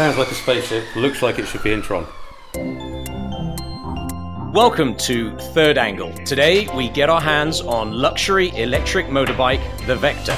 Sounds like a spaceship, looks like it should be in Tron. Welcome to Third Angle. Today we get our hands on luxury electric motorbike, the Vector.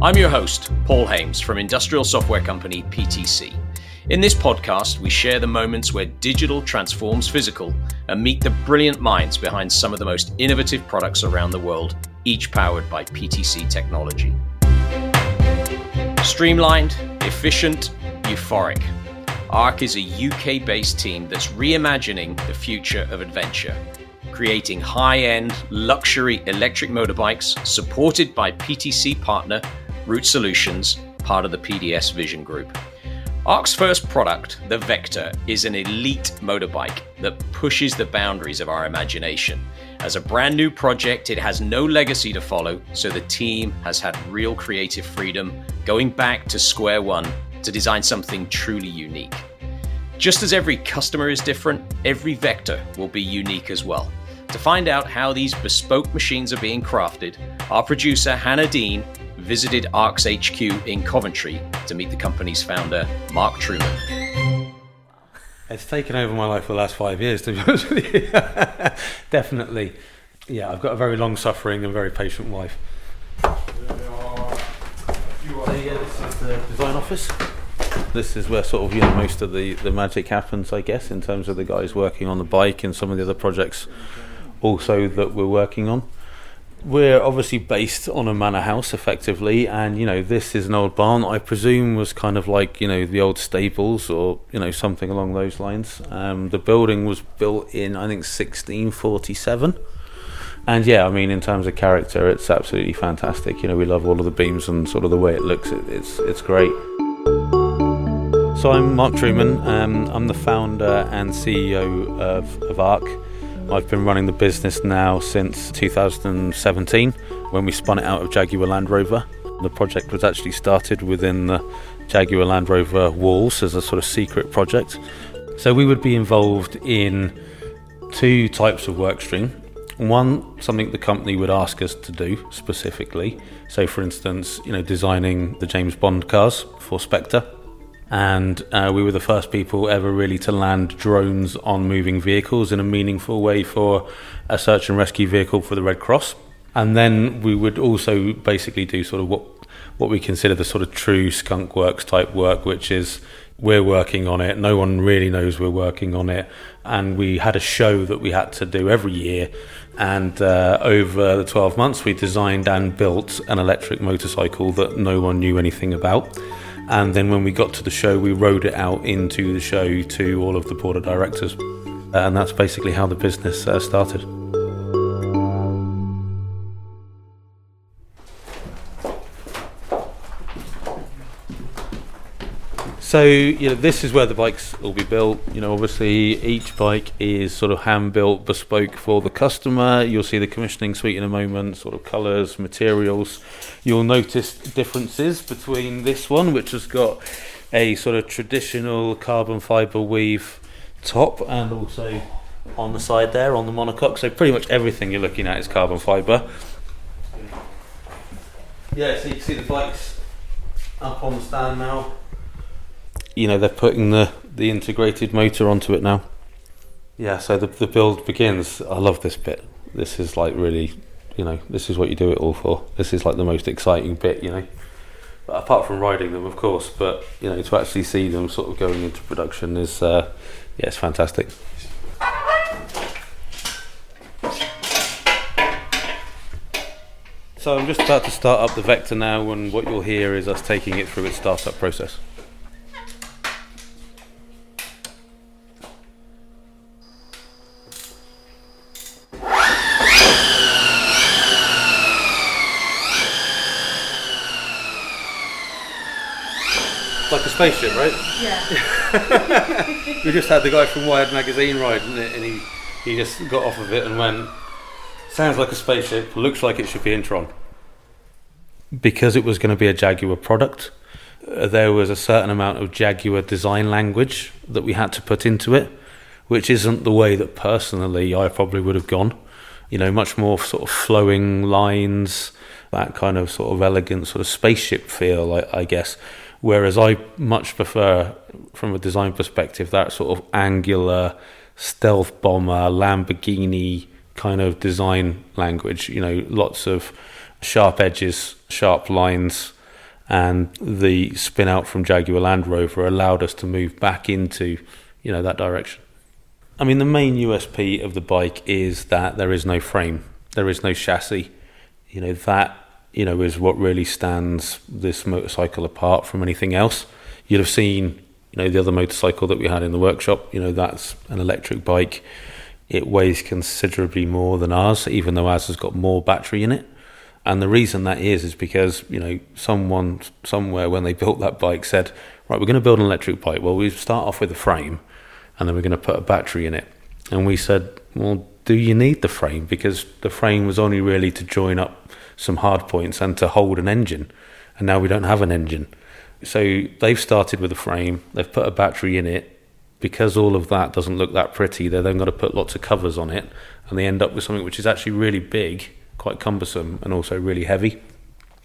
I'm your host, Paul Haimes from industrial software company PTC. In this podcast, we share the moments where digital transforms physical and meet the brilliant minds behind some of the most innovative products around the world, each powered by PTC technology. Streamlined, efficient, euphoric. ARC is a UK based team that's reimagining the future of adventure, creating high end, luxury electric motorbikes supported by PTC partner Root Solutions, part of the PDS Vision Group. ARC's first product, the Vector, is an elite motorbike that pushes the boundaries of our imagination. As a brand new project, it has no legacy to follow, so the team has had real creative freedom, going back to square one to design something truly unique. Just as every customer is different, every Vector will be unique as well. To find out how these bespoke machines are being crafted, our producer Hannah Dean visited ARC's HQ in Coventry to meet the company's founder, Mark Truman. It's taken over my life for the last five years, to be honest with you. Definitely. Yeah, I've got a very long suffering and very patient wife. Yeah, this is the design office. This is where sort of you know most of the, the magic happens, I guess, in terms of the guys working on the bike and some of the other projects also that we're working on we're obviously based on a manor house effectively and you know this is an old barn i presume was kind of like you know the old stables or you know something along those lines. Um, the building was built in i think 1647 and yeah i mean in terms of character it's absolutely fantastic. You know we love all of the beams and sort of the way it looks. It, it's it's great. So i'm mark truman. Um, i'm the founder and ceo of, of arc I've been running the business now since 2017 when we spun it out of Jaguar Land Rover. The project was actually started within the Jaguar Land Rover walls as a sort of secret project. So we would be involved in two types of work stream. One, something the company would ask us to do specifically. So, for instance, you know, designing the James Bond cars for Spectre and uh, we were the first people ever really to land drones on moving vehicles in a meaningful way for a search and rescue vehicle for the Red Cross. And then we would also basically do sort of what what we consider the sort of true skunk works type work, which is we're working on it. No one really knows we're working on it, and we had a show that we had to do every year. And uh, over the 12 months, we designed and built an electric motorcycle that no one knew anything about and then when we got to the show, we rode it out into the show to all of the board of directors. And that's basically how the business uh, started. So you know, this is where the bikes will be built. You know, obviously each bike is sort of hand built, bespoke for the customer. You'll see the commissioning suite in a moment, sort of colours, materials. You'll notice differences between this one, which has got a sort of traditional carbon fibre weave top, and also on the side there on the monocoque. So pretty much everything you're looking at is carbon fibre. Yeah, so you can see the bikes up on the stand now you know they're putting the the integrated motor onto it now. Yeah, so the the build begins. I love this bit. This is like really, you know, this is what you do it all for. This is like the most exciting bit, you know. But apart from riding them, of course, but you know, to actually see them sort of going into production is, uh, yeah, it's fantastic. So I'm just about to start up the Vector now, and what you'll hear is us taking it through its startup process. Spaceship, right? Yeah. we just had the guy from Wired magazine riding it, and he he just got off of it and went, "Sounds like a spaceship. Looks like it should be in Tron." Because it was going to be a Jaguar product, uh, there was a certain amount of Jaguar design language that we had to put into it, which isn't the way that personally I probably would have gone. You know, much more sort of flowing lines, that kind of sort of elegant sort of spaceship feel, I, I guess. Whereas I much prefer, from a design perspective, that sort of angular stealth bomber, Lamborghini kind of design language. You know, lots of sharp edges, sharp lines, and the spin out from Jaguar Land Rover allowed us to move back into, you know, that direction. I mean, the main USP of the bike is that there is no frame, there is no chassis. You know, that you know is what really stands this motorcycle apart from anything else. You'd have seen, you know, the other motorcycle that we had in the workshop. You know, that's an electric bike. It weighs considerably more than ours, even though ours has got more battery in it. And the reason that is is because you know someone somewhere when they built that bike said, right, we're going to build an electric bike. Well, we start off with a frame, and then we're going to put a battery in it. And we said, well, do you need the frame? Because the frame was only really to join up some hard points and to hold an engine. And now we don't have an engine. So they've started with a frame, they've put a battery in it. Because all of that doesn't look that pretty, they're then going to put lots of covers on it, and they end up with something which is actually really big, quite cumbersome, and also really heavy.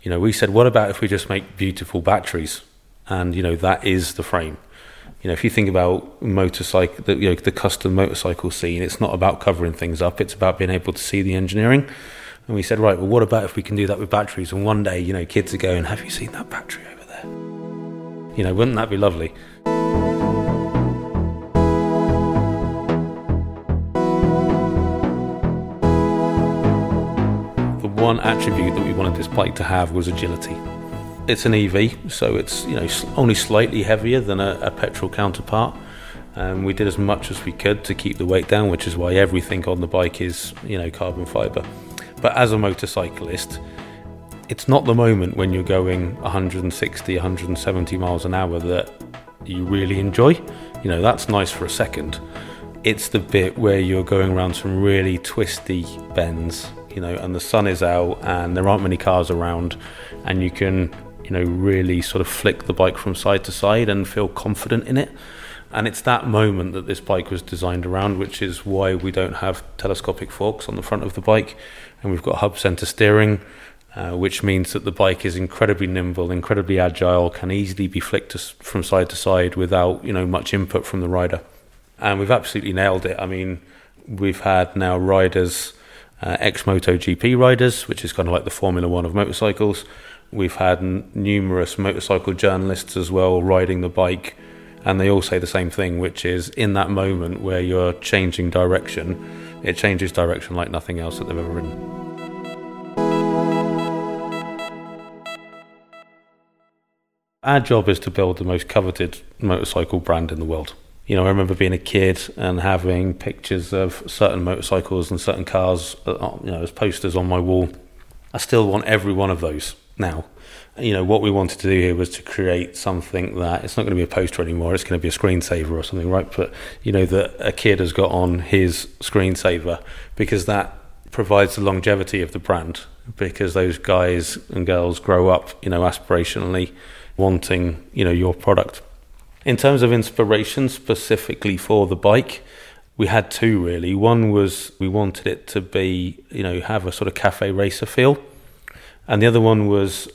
You know, we said, what about if we just make beautiful batteries? And, you know, that is the frame. You know, if you think about motorcycle, the, you know, the custom motorcycle scene, it's not about covering things up, it's about being able to see the engineering. And we said, right, well, what about if we can do that with batteries? And one day, you know, kids are going, have you seen that battery over there? You know, wouldn't that be lovely? The one attribute that we wanted this bike to have was agility. It's an EV, so it's you know only slightly heavier than a, a petrol counterpart. And we did as much as we could to keep the weight down, which is why everything on the bike is you know carbon fiber. But as a motorcyclist, it's not the moment when you're going 160, 170 miles an hour that you really enjoy. You know, that's nice for a second. It's the bit where you're going around some really twisty bends, you know, and the sun is out and there aren't many cars around, and you can, you know, really sort of flick the bike from side to side and feel confident in it. And it's that moment that this bike was designed around, which is why we don't have telescopic forks on the front of the bike and we've got hub center steering, uh, which means that the bike is incredibly nimble, incredibly agile, can easily be flicked to, from side to side without you know much input from the rider. And we've absolutely nailed it. I mean, we've had now riders, uh, ex MotoGP riders, which is kind of like the Formula One of motorcycles. We've had n- numerous motorcycle journalists as well riding the bike, and they all say the same thing, which is in that moment where you're changing direction it changes direction like nothing else that they've ever ridden. Our job is to build the most coveted motorcycle brand in the world. You know, I remember being a kid and having pictures of certain motorcycles and certain cars, uh, you know, as posters on my wall. I still want every one of those now you know what we wanted to do here was to create something that it's not going to be a poster anymore it's going to be a screensaver or something right? But you know that a kid has got on his screensaver because that provides the longevity of the brand because those guys and girls grow up you know aspirationally wanting you know your product. In terms of inspiration specifically for the bike we had two really. One was we wanted it to be you know have a sort of cafe racer feel and the other one was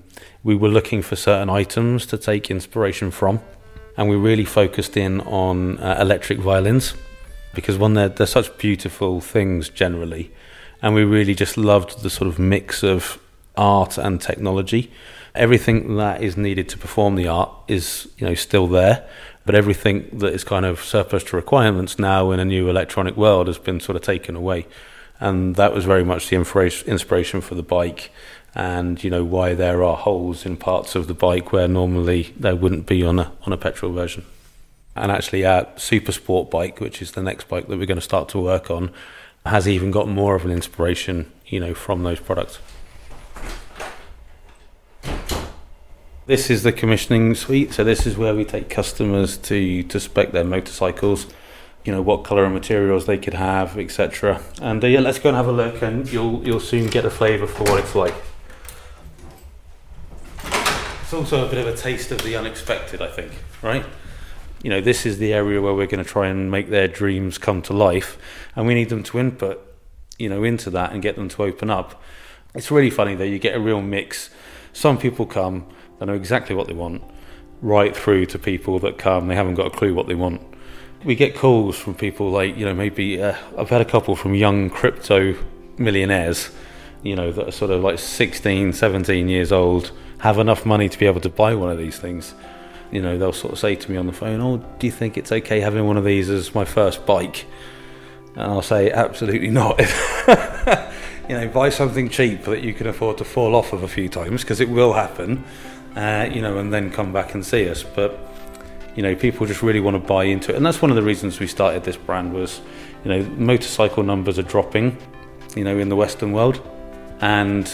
we were looking for certain items to take inspiration from, and we really focused in on uh, electric violins because one, they're, they're such beautiful things generally, and we really just loved the sort of mix of art and technology. Everything that is needed to perform the art is, you know, still there, but everything that is kind of surplus to requirements now in a new electronic world has been sort of taken away, and that was very much the inspiration for the bike and you know why there are holes in parts of the bike where normally there wouldn't be on a on a petrol version. And actually, our super sport bike, which is the next bike that we're going to start to work on, has even got more of an inspiration, you know, from those products. This is the commissioning suite. So this is where we take customers to to spec their motorcycles. You know what color and materials they could have, etc. And uh, yeah, let's go and have a look, and you'll you'll soon get a flavour for what it's like. It's also a bit of a taste of the unexpected, I think, right? you know, this is the area where we're going to try and make their dreams come to life, and we need them to input, you know, into that and get them to open up. It's really funny though. You get a real mix. Some people come, they know exactly what they want, right through to people that come, they haven't got a clue what they want. We get calls from people like, you know, maybe uh, I've had a couple from young crypto millionaires, you know, that are sort of like 16, 17 years old, have enough money to be able to buy one of these things you know, they'll sort of say to me on the phone, "Oh, do you think it's okay having one of these as my first bike?" And I'll say, "Absolutely not." you know, buy something cheap that you can afford to fall off of a few times because it will happen. Uh, you know, and then come back and see us. But you know, people just really want to buy into it, and that's one of the reasons we started this brand. Was you know, motorcycle numbers are dropping, you know, in the Western world, and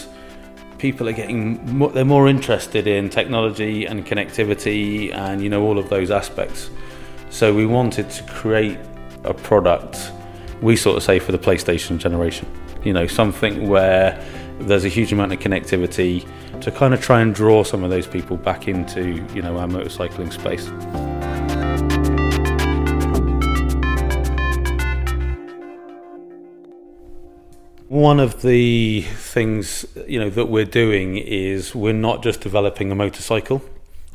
people are getting more, they're more interested in technology and connectivity and you know all of those aspects. So we wanted to create a product we sort of say for the PlayStation generation. You know something where there's a huge amount of connectivity to kind of try and draw some of those people back into you know our motorcycling space One of the things you know that we're doing is we're not just developing a motorcycle.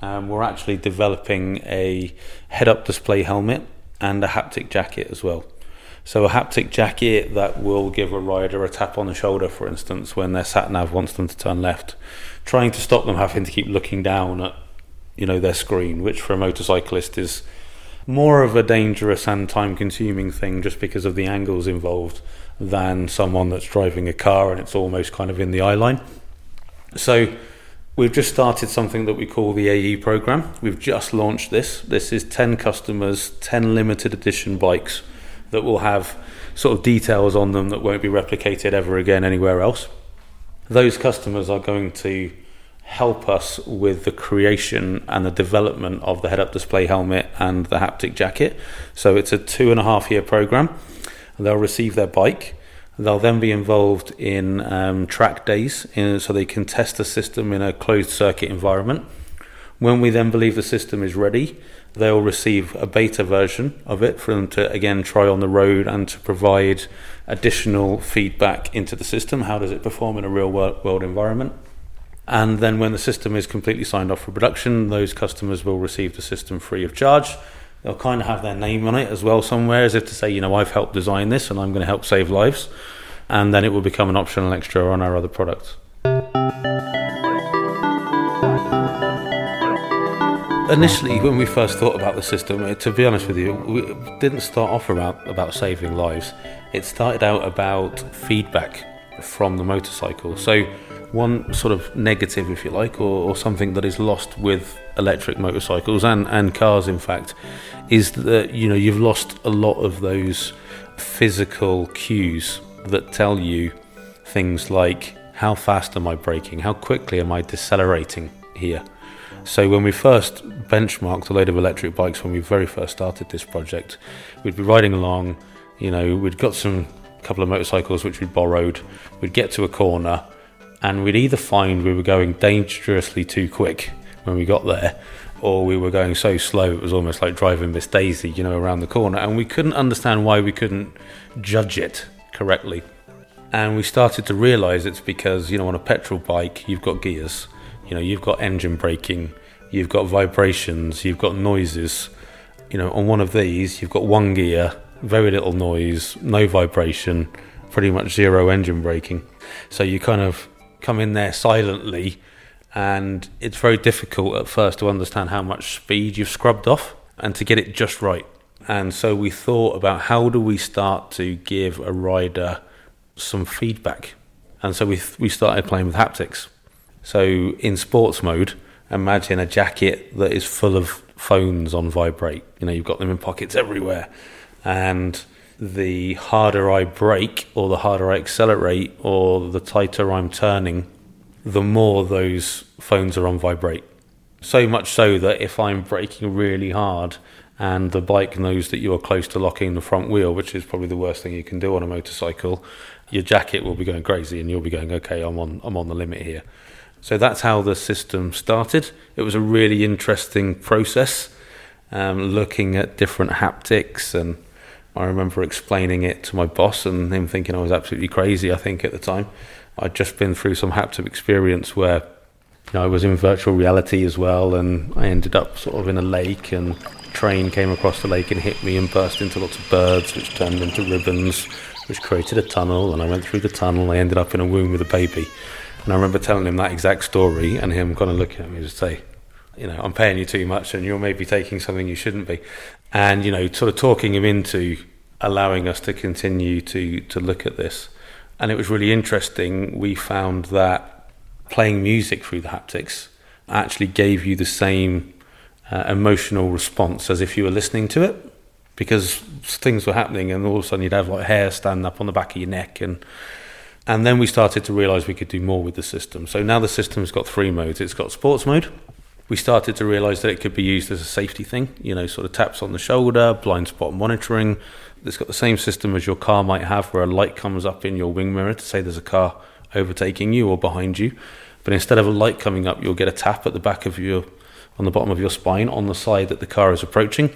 Um, we're actually developing a head-up display helmet and a haptic jacket as well. So a haptic jacket that will give a rider a tap on the shoulder, for instance, when their sat nav wants them to turn left, trying to stop them having to keep looking down at you know their screen, which for a motorcyclist is more of a dangerous and time-consuming thing just because of the angles involved than someone that's driving a car and it's almost kind of in the eye line. So we've just started something that we call the AE program. We've just launched this. This is 10 customers, 10 limited edition bikes that will have sort of details on them that won't be replicated ever again anywhere else. Those customers are going to help us with the creation and the development of the head up display helmet and the haptic jacket. So it's a two and a half year program They'll receive their bike. They'll then be involved in um, track days in, so they can test the system in a closed circuit environment. When we then believe the system is ready, they'll receive a beta version of it for them to again try on the road and to provide additional feedback into the system. How does it perform in a real world environment? And then when the system is completely signed off for production, those customers will receive the system free of charge they'll kind of have their name on it as well somewhere, as if to say, you know, I've helped design this and I'm going to help save lives. And then it will become an optional extra on our other products. Initially, when we first thought about the system, eh, to be honest with you, we didn't start off about, about saving lives. It started out about feedback from the motorcycle. So, one sort of negative, if you like, or, or something that is lost with electric motorcycles and, and cars, in fact, is that you know you've lost a lot of those physical cues that tell you things like how fast am I braking, how quickly am I decelerating here. So when we first benchmarked a load of electric bikes when we very first started this project, we'd be riding along, you know, we'd got some couple of motorcycles which we'd borrowed, we'd get to a corner and we'd either find we were going dangerously too quick when we got there, or we were going so slow it was almost like driving Miss Daisy, you know, around the corner, and we couldn't understand why we couldn't judge it correctly. And we started to realize it's because, you know, on a petrol bike, you've got gears, you know, you've got engine braking, you've got vibrations, you've got noises. You know, on one of these, you've got one gear, very little noise, no vibration, pretty much zero engine braking. So you kind of come in there silently, and it's very difficult at first to understand how much speed you've scrubbed off and to get it just right. And so we thought about how do we start to give a rider some feedback. And so we we started playing with haptics. So in sports mode, imagine a jacket that is full of phones on vibrate. You know, you've got them in pockets everywhere, and the harder I brake or the harder I accelerate or the tighter I'm turning, the more those phones are on vibrate. So much so that if I'm braking really hard and the bike knows that you're close to locking the front wheel, which is probably the worst thing you can do on a motorcycle, your jacket will be going crazy and you'll be going, okay, I'm on, I'm on the limit here. So that's how the system started. It was a really interesting process um, looking at different haptics. And I remember explaining it to my boss and him thinking I was absolutely crazy, I think, at the time. I'd just been through some haptic experience where you know, I was in virtual reality as well, and I ended up sort of in a lake, and a train came across the lake and hit me and burst into lots of birds, which turned into ribbons, which created a tunnel, and I went through the tunnel. I ended up in a womb with a baby, and I remember telling him that exact story, and him kind of looking at me to say, you know, I'm paying you too much, and you're maybe taking something you shouldn't be, and you know, sort of talking him into allowing us to continue to to look at this, and it was really interesting. We found that playing music through the haptics actually gave you the same uh, emotional response as if you were listening to it. Because things were happening and all of a sudden you'd have like hair stand up on the back of your neck and and then we started to realize we could do more with the system. So now the system's got three modes. It's got sports mode we started to realize that it could be used as a safety thing you know sort of taps on the shoulder blind spot monitoring it's got the same system as your car might have where a light comes up in your wing mirror to say there's a car overtaking you or behind you. But instead of a light coming up, you'll get a tap at the back of your, on the bottom of your spine, on the side that the car is approaching.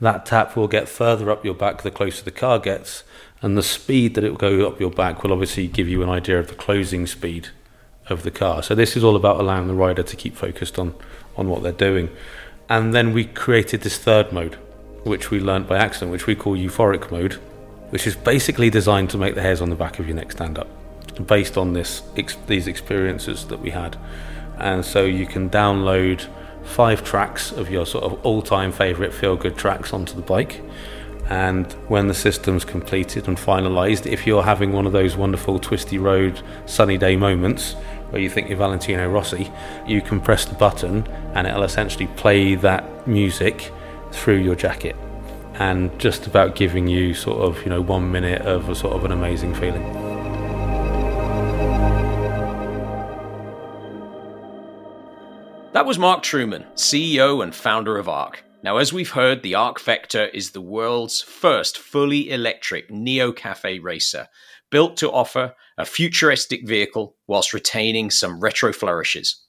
That tap will get further up your back the closer the car gets, and the speed that it will go up your back will obviously give you an idea of the closing speed of the car. So this is all about allowing the rider to keep focused on on what they're doing. And then we created this third mode, which we learned by accident, which we call euphoric mode, which is basically designed to make the hairs on the back of your neck stand up based on this ex- these experiences that we had. And so you can download five tracks of your sort of all-time favorite feel-good tracks onto the bike. And when the system's completed and finalized, if you're having one of those wonderful twisty road sunny day moments where you think you're Valentino Rossi, you can press the button and it'll essentially play that music through your jacket and just about giving you sort of, you know, one minute of a sort of an amazing feeling. That was Mark Truman, CEO and founder of ARC. Now, as we've heard, the ARC Vector is the world's first fully electric Neo Cafe racer, built to offer a futuristic vehicle whilst retaining some retro flourishes.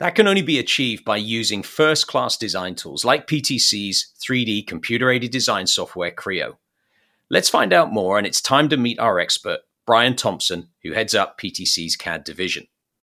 That can only be achieved by using first class design tools like PTC's 3D computer aided design software Creo. Let's find out more, and it's time to meet our expert, Brian Thompson, who heads up PTC's CAD division.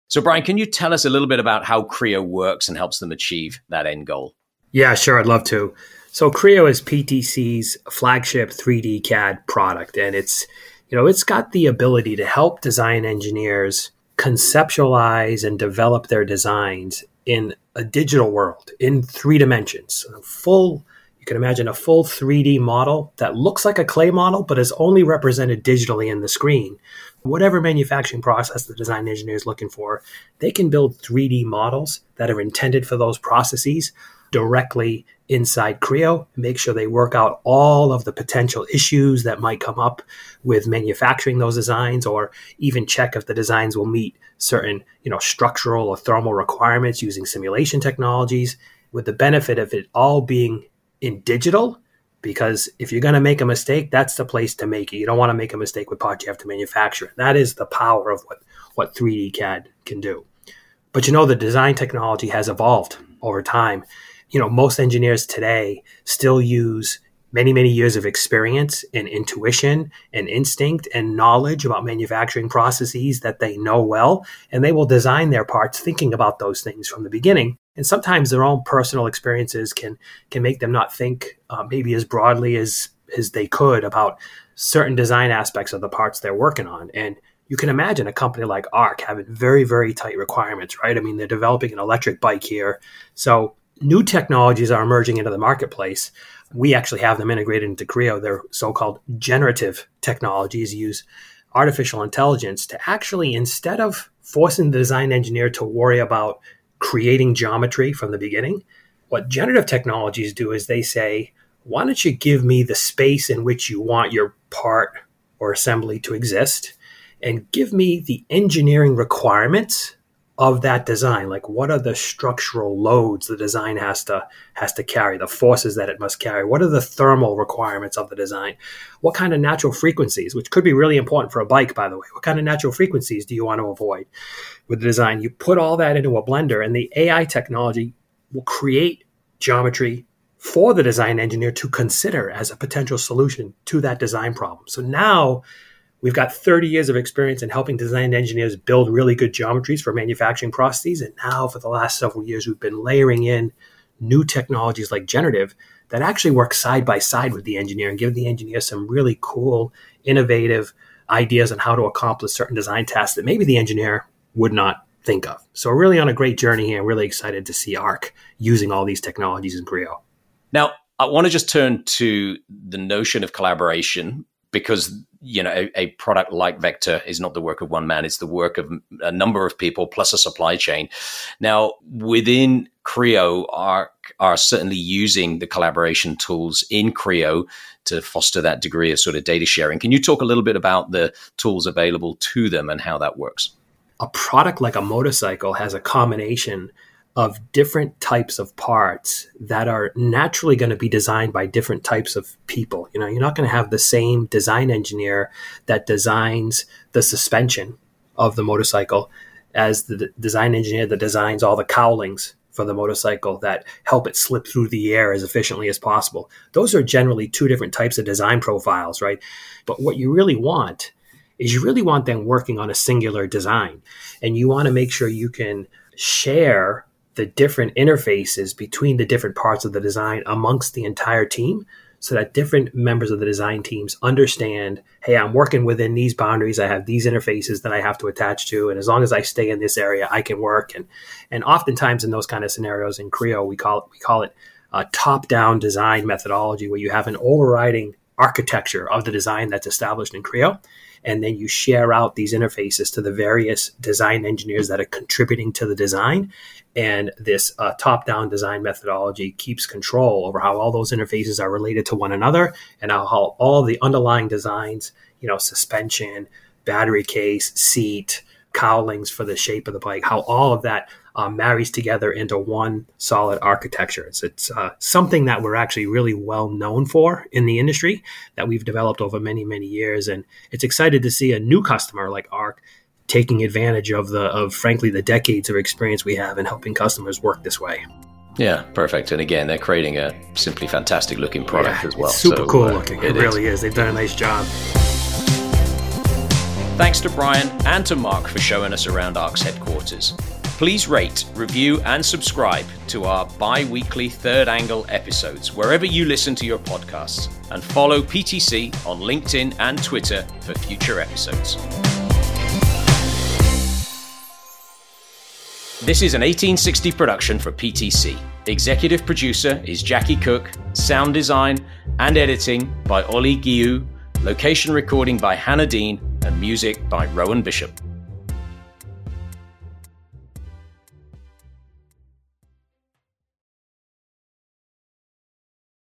So, Brian, can you tell us a little bit about how Creo works and helps them achieve that end goal? Yeah, sure. I'd love to. So, Creo is PTC's flagship 3D CAD product, and it's you know it's got the ability to help design engineers conceptualize and develop their designs in a digital world in three dimensions, full can imagine a full 3D model that looks like a clay model, but is only represented digitally in the screen. Whatever manufacturing process the design engineer is looking for, they can build 3D models that are intended for those processes directly inside Creo, make sure they work out all of the potential issues that might come up with manufacturing those designs or even check if the designs will meet certain, you know, structural or thermal requirements using simulation technologies with the benefit of it all being in digital because if you're going to make a mistake, that's the place to make it. You don't want to make a mistake with parts you have to manufacture. That is the power of what, what 3D CAD can do. But you know, the design technology has evolved over time. You know, most engineers today still use many, many years of experience and intuition and instinct and knowledge about manufacturing processes that they know well. And they will design their parts thinking about those things from the beginning. And sometimes their own personal experiences can can make them not think uh, maybe as broadly as as they could about certain design aspects of the parts they're working on. And you can imagine a company like arc having very very tight requirements right? I mean they're developing an electric bike here. So new technologies are emerging into the marketplace we actually have them integrated into creo they're so-called generative technologies use artificial intelligence to actually instead of forcing the design engineer to worry about creating geometry from the beginning. What generative technologies do is they say, why don't you give me the space in which you want your part or assembly to exist and give me the engineering requirements of that design? Like what are the structural loads the design has to has to carry the forces that it must carry? What are the thermal requirements of the design? What kind of natural frequencies which could be really important for a bike by the way what kind of natural frequencies do you want to avoid with the design? You put all that into a blender and the ai technology will create geometry for the design engineer to consider as a potential solution to that design problem. So now we've got 30 years of experience in helping design engineers build really good geometries for manufacturing processes. And now for the last several years, we've been layering in new technologies like generative that actually work side by side with the engineer and give the engineer some really cool, innovative ideas on how to accomplish certain design tasks that maybe the engineer would not think of. So we're really on a great journey here. I'm really excited to see ARC using all these technologies in Creo. Now, I want to just turn to the notion of collaboration because you know a, a, product like Vector is not the work of one man; it's the work of a number of people plus a supply chain. Now, within Creo, are are certainly using the collaboration tools in Creo to foster that degree of sort of data sharing. Can you talk a little bit about the tools available to them and how that works? A product like a motorcycle has a combination of different types of parts that are naturally going to be designed by different types of people. You know, you're not going to have the same design engineer that designs the suspension of the motorcycle as the design engineer that designs all the cowlings for the motorcycle that help it slip through the air as efficiently as possible. Those are generally two different types of design profiles, right? But what you really want is you really want them working on a singular design and you want to make sure you can share the different interfaces between the different parts of the design amongst the entire team so that different members of the design teams understand hey i'm working within these boundaries. I have these interfaces that i have to attach to. And as long as i stay in this area i can work. And and oftentimes in those kind of scenarios in creo we call it we call it a top down design methodology where you have an overriding architecture of the design that's established in creo. And then you share out these interfaces to the various design engineers that are contributing to the design. And this uh, top down design methodology keeps control over how all those interfaces are related to one another and how, how all the underlying designs, you know, suspension, battery case, seat, cowlings for the shape of the bike, how all of that uh, marries together into one solid architecture. It's, it's uh, something that we're actually really well known for in the industry that we've developed over many, many years. And it's excited to see a new customer like ARC taking advantage of the of frankly the decades of experience we have in helping customers work this way. Yeah, perfect. And again, they're creating a simply fantastic looking product yeah, as well. super so, cool uh, looking. It, it really is. is. They've done a nice job. Thanks to Brian and to Mark for showing us around ARC's headquarters. Please rate, review, and subscribe to our bi weekly third angle episodes wherever you listen to your podcasts, and follow PTC on LinkedIn and Twitter for future episodes. This is an 1860 production for PTC. Executive producer is Jackie Cook, sound design and editing by Ollie Guillou, location recording by Hannah Dean, and music by Rowan Bishop.